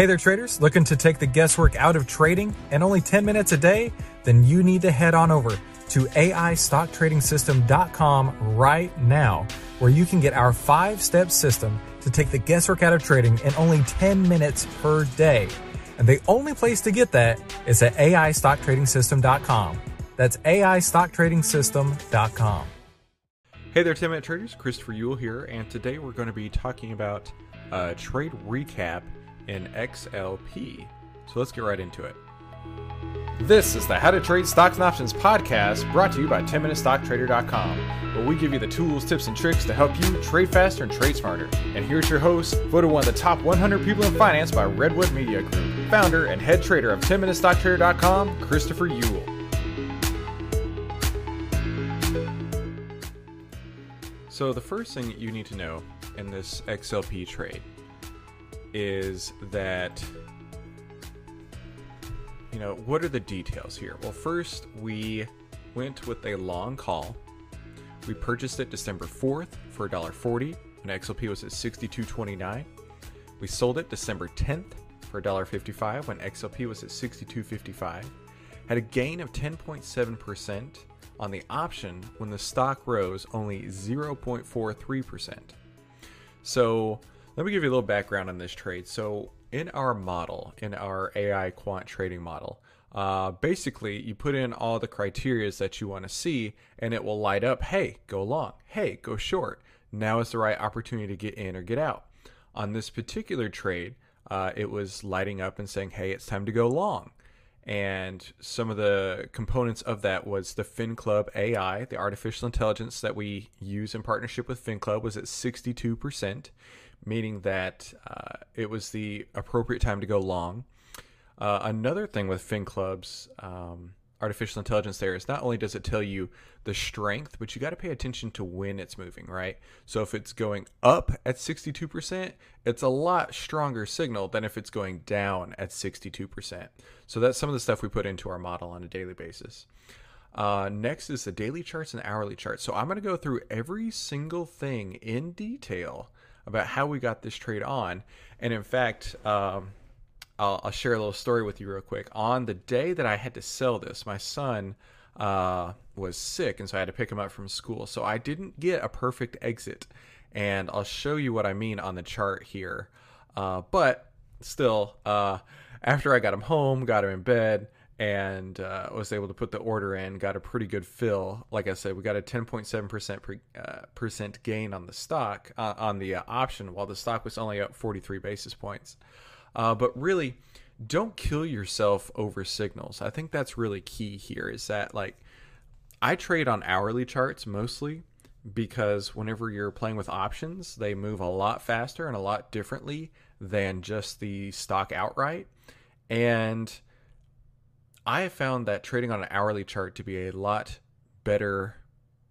Hey there, traders. Looking to take the guesswork out of trading and only 10 minutes a day? Then you need to head on over to AIStockTradingSystem.com right now, where you can get our five step system to take the guesswork out of trading in only 10 minutes per day. And the only place to get that is at AIStockTradingSystem.com. That's AIStockTradingSystem.com. Hey there, 10 Minute Traders. Christopher Uhl here, and today we're going to be talking about a trade recap in XLP. So let's get right into it. This is the How to Trade Stocks and Options podcast brought to you by 10MinuteStockTrader.com, where we give you the tools, tips, and tricks to help you trade faster and trade smarter. And here's your host, voted one of the top 100 people in finance by Redwood Media Group, founder and head trader of 10MinuteStockTrader.com, Christopher Uhl. So, the first thing you need to know in this XLP trade is that you know, what are the details here? Well, first, we went with a long call. We purchased it December 4th for $1.40 when XLP was at 62.29. We sold it December 10th for $1.55 when XLP was at 62.55. Had a gain of 10.7% on the option when the stock rose only 0.43%. So, let me give you a little background on this trade. So, in our model, in our AI quant trading model, uh, basically you put in all the criterias that you want to see and it will light up hey go long. Hey go short. Now is the right opportunity to get in or get out. On this particular trade uh, it was lighting up and saying hey it's time to go long. And some of the components of that was the FinClub AI, the artificial intelligence that we use in partnership with FinClub, was at 62% meaning that uh, it was the appropriate time to go long. Uh, another thing with FinClub's um, artificial intelligence there is not only does it tell you the strength, but you got to pay attention to when it's moving, right? So if it's going up at 62%, it's a lot stronger signal than if it's going down at 62%. So that's some of the stuff we put into our model on a daily basis. Uh, next is the daily charts and hourly charts. So I'm going to go through every single thing in detail about how we got this trade on. And in fact, um, I'll, I'll, share a little story with you real quick. On the day that I had to sell this, my son uh, was sick, and so I had to pick him up from school. So I didn't get a perfect exit, and I'll show you what I mean on the chart here. Uh, but still, uh, after I got him home, got him in bed, and uh, was able to put the order in. Got a pretty good fill. Like I said, we got a 10.7 percent uh, percent gain on the stock uh, on the uh, option, while the stock was only up 43 basis points. Uh, but really, don't kill yourself over signals. I think that's really key here. Is that like I trade on hourly charts mostly because whenever you're playing with options, they move a lot faster and a lot differently than just the stock outright, and I have found that trading on an hourly chart to be a lot better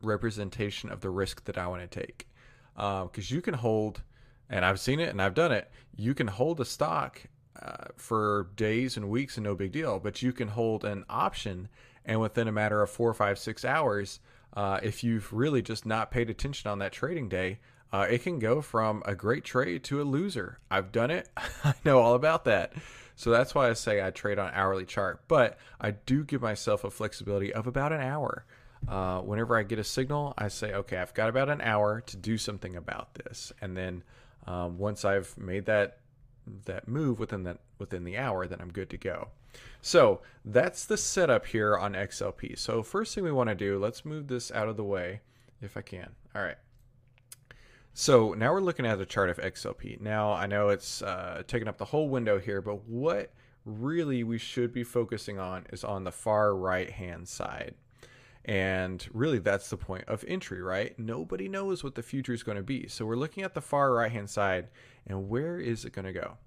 representation of the risk that I want to take. Because uh, you can hold, and I've seen it and I've done it, you can hold a stock uh, for days and weeks and no big deal, but you can hold an option and within a matter of four, five, six hours, uh, if you've really just not paid attention on that trading day, uh, it can go from a great trade to a loser. I've done it. I know all about that. So that's why I say I trade on hourly chart, but I do give myself a flexibility of about an hour. Uh, whenever I get a signal, I say, okay, I've got about an hour to do something about this, and then um, once I've made that that move within that within the hour, then I'm good to go. So that's the setup here on XLP. So first thing we want to do, let's move this out of the way if I can. All right. So now we're looking at a chart of XLP. Now I know it's uh, taking up the whole window here, but what really we should be focusing on is on the far right hand side. And really, that's the point of entry, right? Nobody knows what the future is going to be. So we're looking at the far right hand side, and where is it going to go?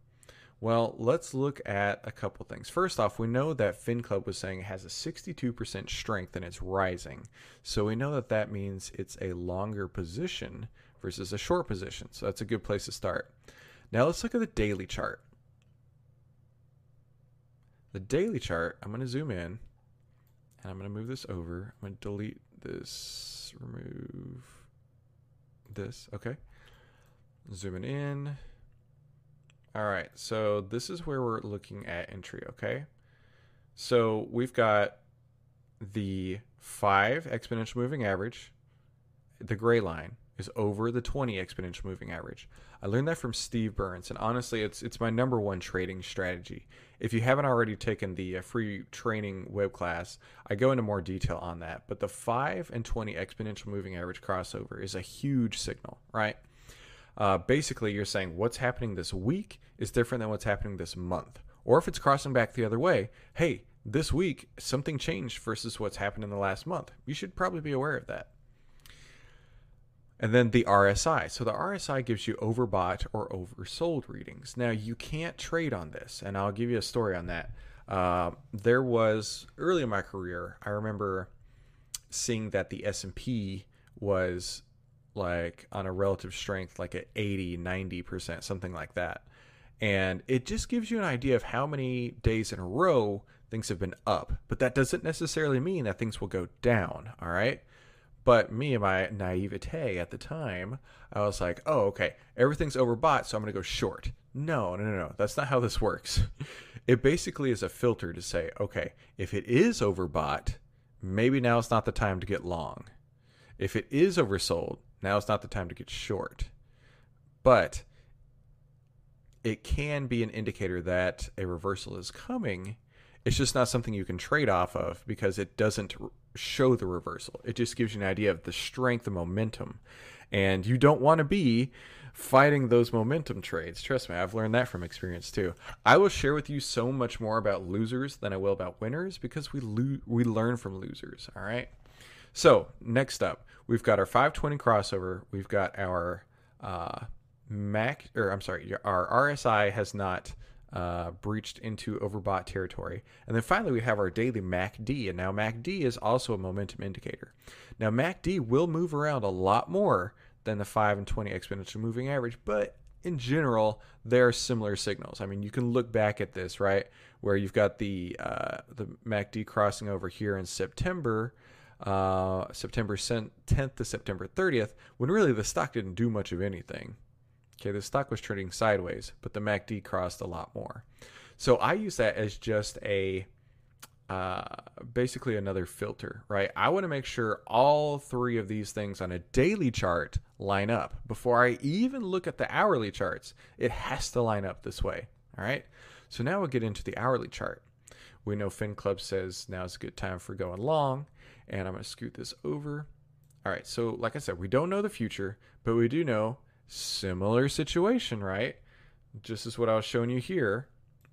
Well, let's look at a couple things. First off, we know that FinClub was saying it has a 62% strength and it's rising. So we know that that means it's a longer position versus a short position. So that's a good place to start. Now let's look at the daily chart. The daily chart, I'm going to zoom in and I'm going to move this over. I'm going to delete this, remove this. Okay. Zooming in. All right, so this is where we're looking at entry, okay? So we've got the 5 exponential moving average, the gray line is over the 20 exponential moving average. I learned that from Steve Burns, and honestly, it's it's my number one trading strategy. If you haven't already taken the uh, free training web class, I go into more detail on that. But the 5 and 20 exponential moving average crossover is a huge signal, right? Uh, basically, you're saying what's happening this week is different than what's happening this month. Or if it's crossing back the other way, hey, this week something changed versus what's happened in the last month. You should probably be aware of that. And then the RSI. So the RSI gives you overbought or oversold readings. Now you can't trade on this, and I'll give you a story on that. Uh, there was early in my career, I remember seeing that the S&P was like on a relative strength like at 80 90% something like that and it just gives you an idea of how many days in a row things have been up but that doesn't necessarily mean that things will go down all right but me and my naivete at the time i was like oh okay everything's overbought so i'm going to go short no no no no that's not how this works it basically is a filter to say okay if it is overbought maybe now is not the time to get long if it is oversold now is not the time to get short. But it can be an indicator that a reversal is coming. It's just not something you can trade off of because it doesn't show the reversal. It just gives you an idea of the strength and momentum. And you don't want to be fighting those momentum trades. Trust me, I've learned that from experience too. I will share with you so much more about losers than I will about winners because we lo- we learn from losers, all right? So, next up, we've got our 520 crossover. We've got our uh, Mac, or I'm sorry, our RSI has not uh, breached into overbought territory. And then finally, we have our daily MACD. And now MACD is also a momentum indicator. Now, MACD will move around a lot more than the 5 and 20 exponential moving average, but in general, there are similar signals. I mean, you can look back at this, right, where you've got the uh, the MACD crossing over here in September, uh, September 10th to September 30th, when really the stock didn't do much of anything. Okay, the stock was trading sideways, but the MACD crossed a lot more. So I use that as just a uh, basically another filter, right? I want to make sure all three of these things on a daily chart line up before I even look at the hourly charts. It has to line up this way, all right? So now we'll get into the hourly chart. We know FinClub says now is a good time for going long. And I'm going to scoot this over. All right, so like I said, we don't know the future, but we do know similar situation, right? Just as what I was showing you here.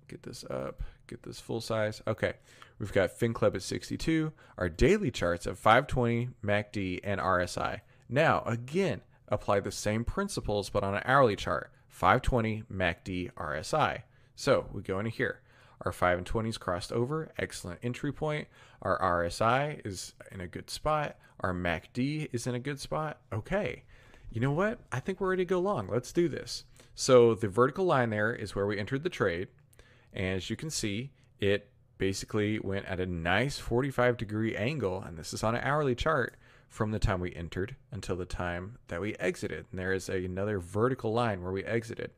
Get this up, get this full size. Okay, we've got FinClub at 62, our daily charts at 520, MACD, and RSI. Now, again, apply the same principles, but on an hourly chart 520, MACD, RSI. So we go into here. Our 5 and 20s crossed over, excellent entry point. Our RSI is in a good spot. Our MACD is in a good spot. Okay, you know what? I think we're ready to go long. Let's do this. So the vertical line there is where we entered the trade. And as you can see, it basically went at a nice 45 degree angle. And this is on an hourly chart from the time we entered until the time that we exited. And there is a, another vertical line where we exited.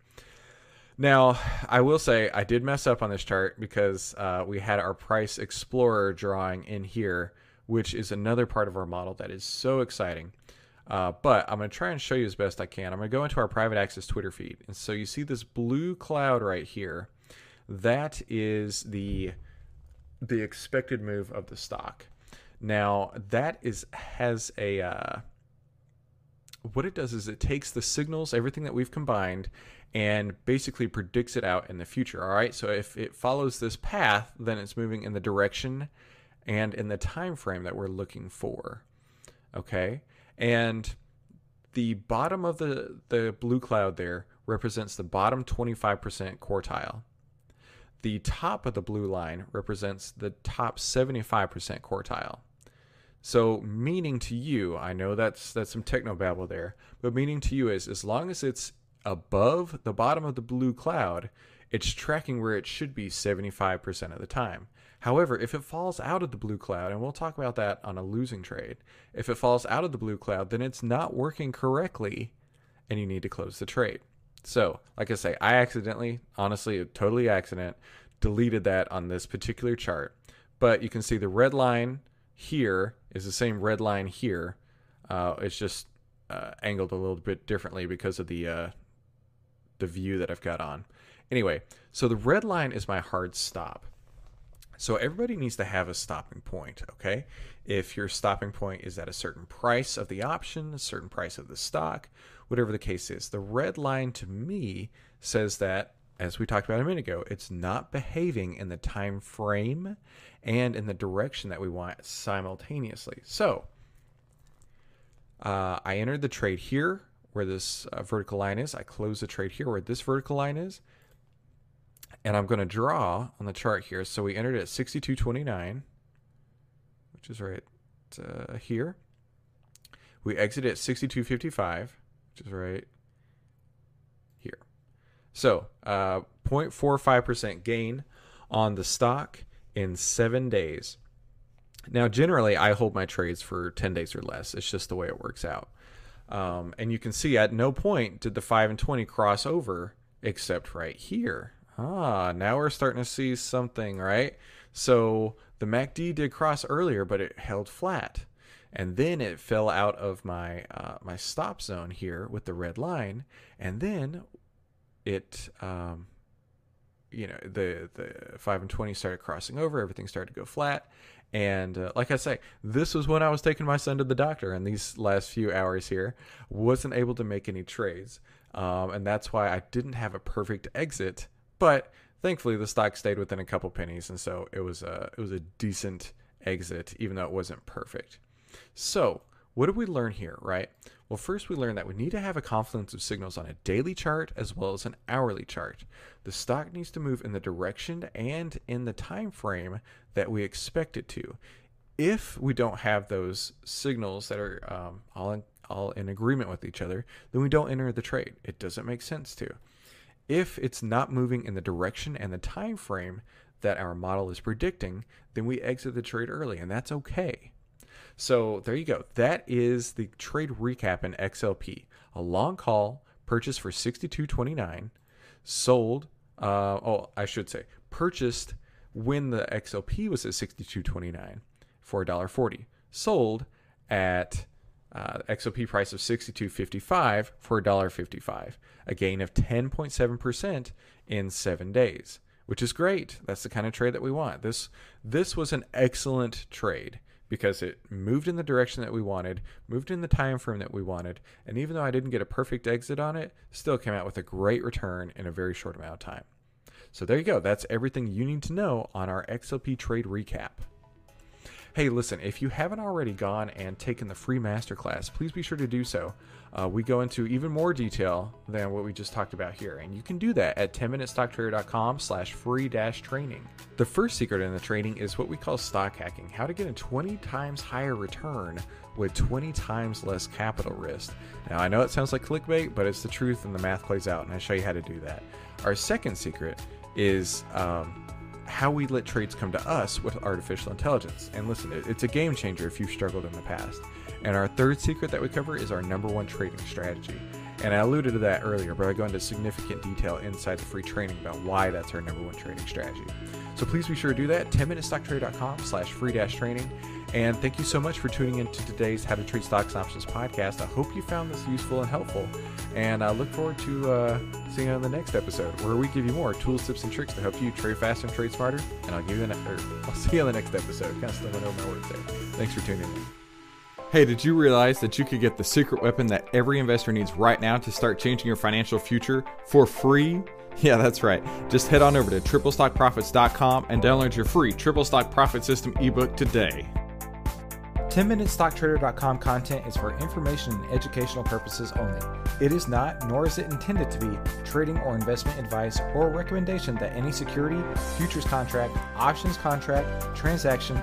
Now, I will say I did mess up on this chart because uh, we had our price explorer drawing in here, which is another part of our model that is so exciting. Uh, but I'm going to try and show you as best I can. I'm going to go into our private access Twitter feed. And so you see this blue cloud right here. That is the the expected move of the stock. Now, that is has a uh, what it does is it takes the signals, everything that we've combined, and basically predicts it out in the future. All right. So if it follows this path, then it's moving in the direction and in the time frame that we're looking for. Okay. And the bottom of the, the blue cloud there represents the bottom 25% quartile. The top of the blue line represents the top 75% quartile. So meaning to you, I know that's that's some techno babble there, but meaning to you is as long as it's above the bottom of the blue cloud, it's tracking where it should be 75% of the time. However, if it falls out of the blue cloud, and we'll talk about that on a losing trade, if it falls out of the blue cloud, then it's not working correctly and you need to close the trade. So, like I say, I accidentally, honestly, totally accident, deleted that on this particular chart. But you can see the red line here is the same red line here. Uh, it's just uh, angled a little bit differently because of the uh, the view that I've got on. Anyway, so the red line is my hard stop. So everybody needs to have a stopping point, okay? If your stopping point is at a certain price of the option, a certain price of the stock, whatever the case is. The red line to me says that as we talked about a minute ago, it's not behaving in the time frame and in the direction that we want simultaneously. So, uh, I entered the trade here where this uh, vertical line is. I close the trade here where this vertical line is and I'm going to draw on the chart here. So we entered at 62.29, which is right uh, here. We exit at 62.55, which is right here. So uh, 0.45% gain on the stock in seven days. Now, generally, I hold my trades for 10 days or less. It's just the way it works out. Um, and you can see at no point did the 5 and 20 cross over except right here Ah, now we're starting to see something, right? So the MACD did cross earlier, but it held flat. And then it fell out of my uh, my stop zone here with the red line, and then it, um, you know, the the five and twenty started crossing over. Everything started to go flat, and uh, like I say, this was when I was taking my son to the doctor, and these last few hours here wasn't able to make any trades, um, and that's why I didn't have a perfect exit but thankfully, the stock stayed within a couple pennies, and so it was a it was a decent exit, even though it wasn't perfect. So, what did we learn here, right? Well, first we learned that we need to have a confluence of signals on a daily chart as well as an hourly chart. The stock needs to move in the direction and in the time frame that we expect it to. If we don't have those signals that are um, all in, all in agreement with each other, then we don't enter the trade. It doesn't make sense to. If it's not moving in the direction and the time frame that our model is predicting, then we exit the trade early, and that's okay. So there you go. That is the trade recap in XLP. A long call purchased for 62.29, sold. Uh, oh, I should say purchased when the XLP was at 62.29 for $1.40, sold at uh, XOP price of 62.55 for $1.55, a gain of 10.7% in seven days, which is great. That's the kind of trade that we want. This this was an excellent trade because it moved in the direction that we wanted, moved in the time frame that we wanted, and even though I didn't get a perfect exit on it, still came out with a great return in a very short amount of time. So there you go. That's everything you need to know on our XOP trade recap. Hey, listen, if you haven't already gone and taken the free masterclass, please be sure to do so. Uh, we go into even more detail than what we just talked about here, and you can do that at 10minutestocktrader.com slash free dash training. The first secret in the training is what we call stock hacking, how to get a 20 times higher return with 20 times less capital risk. Now, I know it sounds like clickbait, but it's the truth and the math plays out, and I show you how to do that. Our second secret is um, how we let trades come to us with artificial intelligence. And listen, it's a game changer if you've struggled in the past. And our third secret that we cover is our number one trading strategy. And I alluded to that earlier, but I go into significant detail inside the free training about why that's our number one trading strategy. So please be sure to do that. 10minutestocktrader.com slash free dash training. And thank you so much for tuning in to today's How to Trade Stocks and Options podcast. I hope you found this useful and helpful. And I look forward to uh, seeing you on the next episode where we give you more tools, tips, and tricks to help you trade faster and trade smarter. And I'll give you ne- or I'll see you on the next episode. Kind of stumbling over my words there. Thanks for tuning in. Hey, did you realize that you could get the secret weapon that every investor needs right now to start changing your financial future for free? Yeah, that's right. Just head on over to triplestockprofits.com and download your free Triple Stock Profit System ebook today. 10MinuteStockTrader.com content is for information and educational purposes only. It is not, nor is it intended to be, trading or investment advice or recommendation that any security, futures contract, options contract, transaction,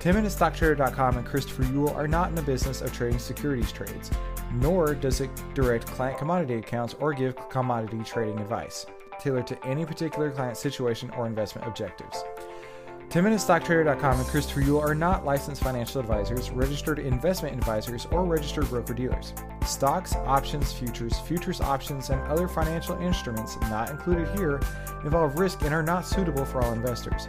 10MinuteStockTrader.com and Christopher Uhl are not in the business of trading securities trades, nor does it direct client commodity accounts or give commodity trading advice tailored to any particular client situation or investment objectives. 10MinuteStockTrader.com and Christopher Uhl are not licensed financial advisors, registered investment advisors, or registered broker dealers. Stocks, options, futures, futures options, and other financial instruments not included here involve risk and are not suitable for all investors.